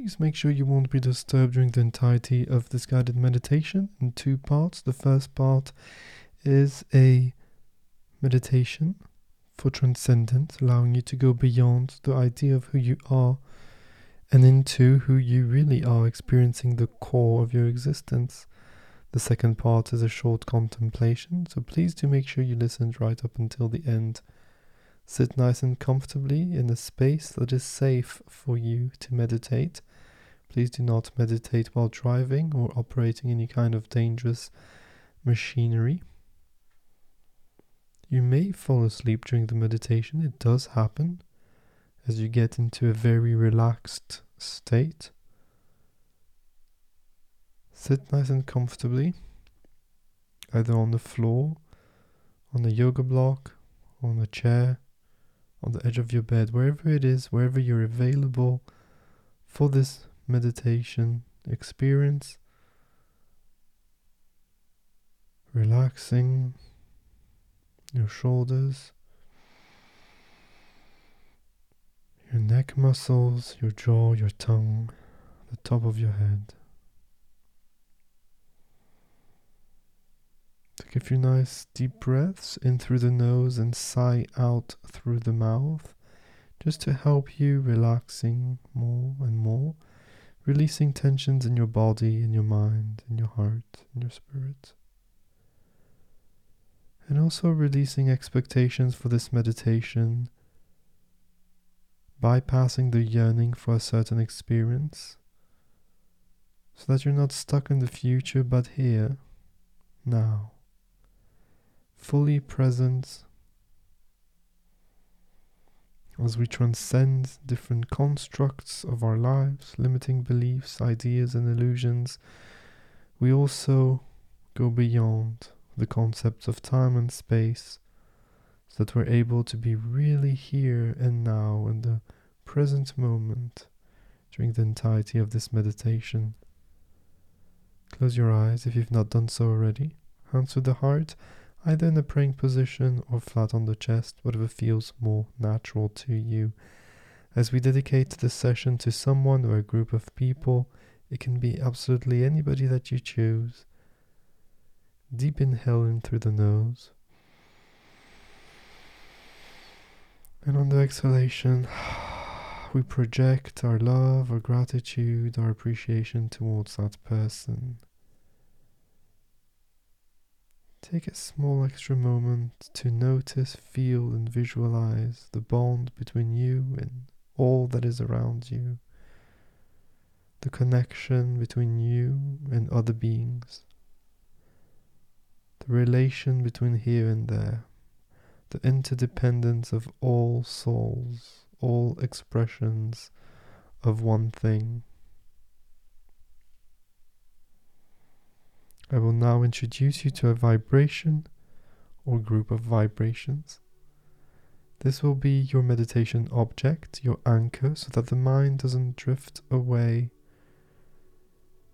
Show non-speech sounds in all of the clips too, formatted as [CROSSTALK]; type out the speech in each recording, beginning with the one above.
Please make sure you won't be disturbed during the entirety of this guided meditation in two parts. The first part is a meditation for transcendence, allowing you to go beyond the idea of who you are and into who you really are, experiencing the core of your existence. The second part is a short contemplation, so please do make sure you listen right up until the end. Sit nice and comfortably in a space that is safe for you to meditate Please do not meditate while driving or operating any kind of dangerous machinery. You may fall asleep during the meditation, it does happen as you get into a very relaxed state. Sit nice and comfortably, either on the floor, on the yoga block, on a chair, on the edge of your bed, wherever it is, wherever you're available for this meditation experience, relaxing your shoulders, your neck muscles, your jaw, your tongue, the top of your head. Take a few nice deep breaths in through the nose and sigh out through the mouth, just to help you relaxing more and more releasing tensions in your body, in your mind, in your heart, in your spirit. And also releasing expectations for this meditation, bypassing the yearning for a certain experience, so that you're not stuck in the future but here, now, fully present as we transcend different constructs of our lives, limiting beliefs, ideas, and illusions, we also go beyond the concepts of time and space so that we're able to be really here and now in the present moment during the entirety of this meditation. Close your eyes if you've not done so already. Hands to the heart either in a praying position or flat on the chest, whatever feels more natural to you. As we dedicate this session to someone or a group of people, it can be absolutely anybody that you choose. Deep inhale in through the nose. And on the exhalation, [SIGHS] we project our love, our gratitude, our appreciation towards that person. Take a small extra moment to notice, feel, and visualize the bond between you and all that is around you. the connection between you and other beings, the relation between here and there, the interdependence of all souls, all expressions of one thing. I will now introduce you to a vibration or group of vibrations. This will be your meditation object, your anchor, so that the mind doesn't drift away.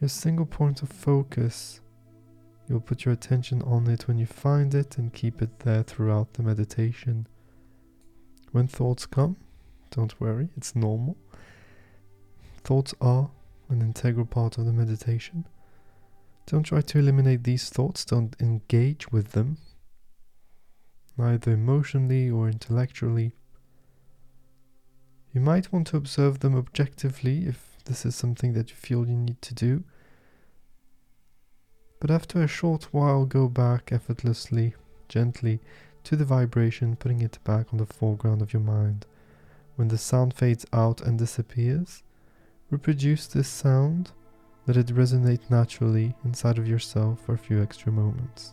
Your single point of focus. You'll put your attention on it when you find it and keep it there throughout the meditation. When thoughts come, don't worry, it's normal. Thoughts are an integral part of the meditation. Don't try to eliminate these thoughts, don't engage with them, neither emotionally or intellectually. You might want to observe them objectively if this is something that you feel you need to do. But after a short while, go back effortlessly, gently, to the vibration, putting it back on the foreground of your mind. When the sound fades out and disappears, reproduce this sound let it resonate naturally inside of yourself for a few extra moments.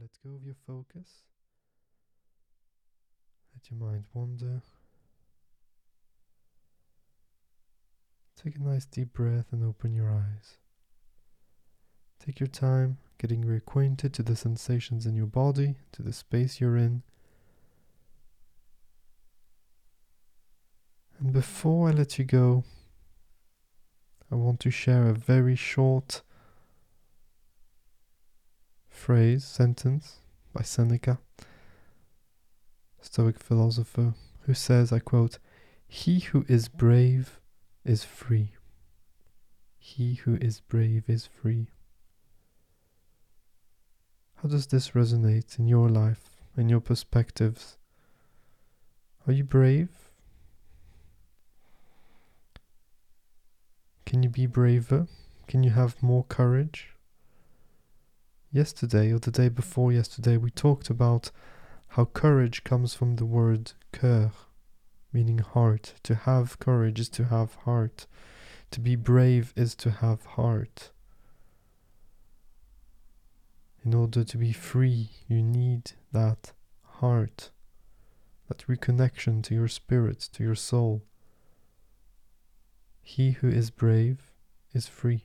Let go of your focus. Let your mind wander. Take a nice deep breath and open your eyes. Take your time getting reacquainted to the sensations in your body, to the space you're in. And before I let you go, I want to share a very short phrase, sentence by Seneca, Stoic philosopher, who says, I quote, He who is brave is free. He who is brave is free. How does this resonate in your life, in your perspectives? Are you brave? Can you be braver? Can you have more courage? Yesterday, or the day before yesterday, we talked about how courage comes from the word cœur, meaning heart. To have courage is to have heart. To be brave is to have heart. In order to be free, you need that heart, that reconnection to your spirit, to your soul. He who is brave is free.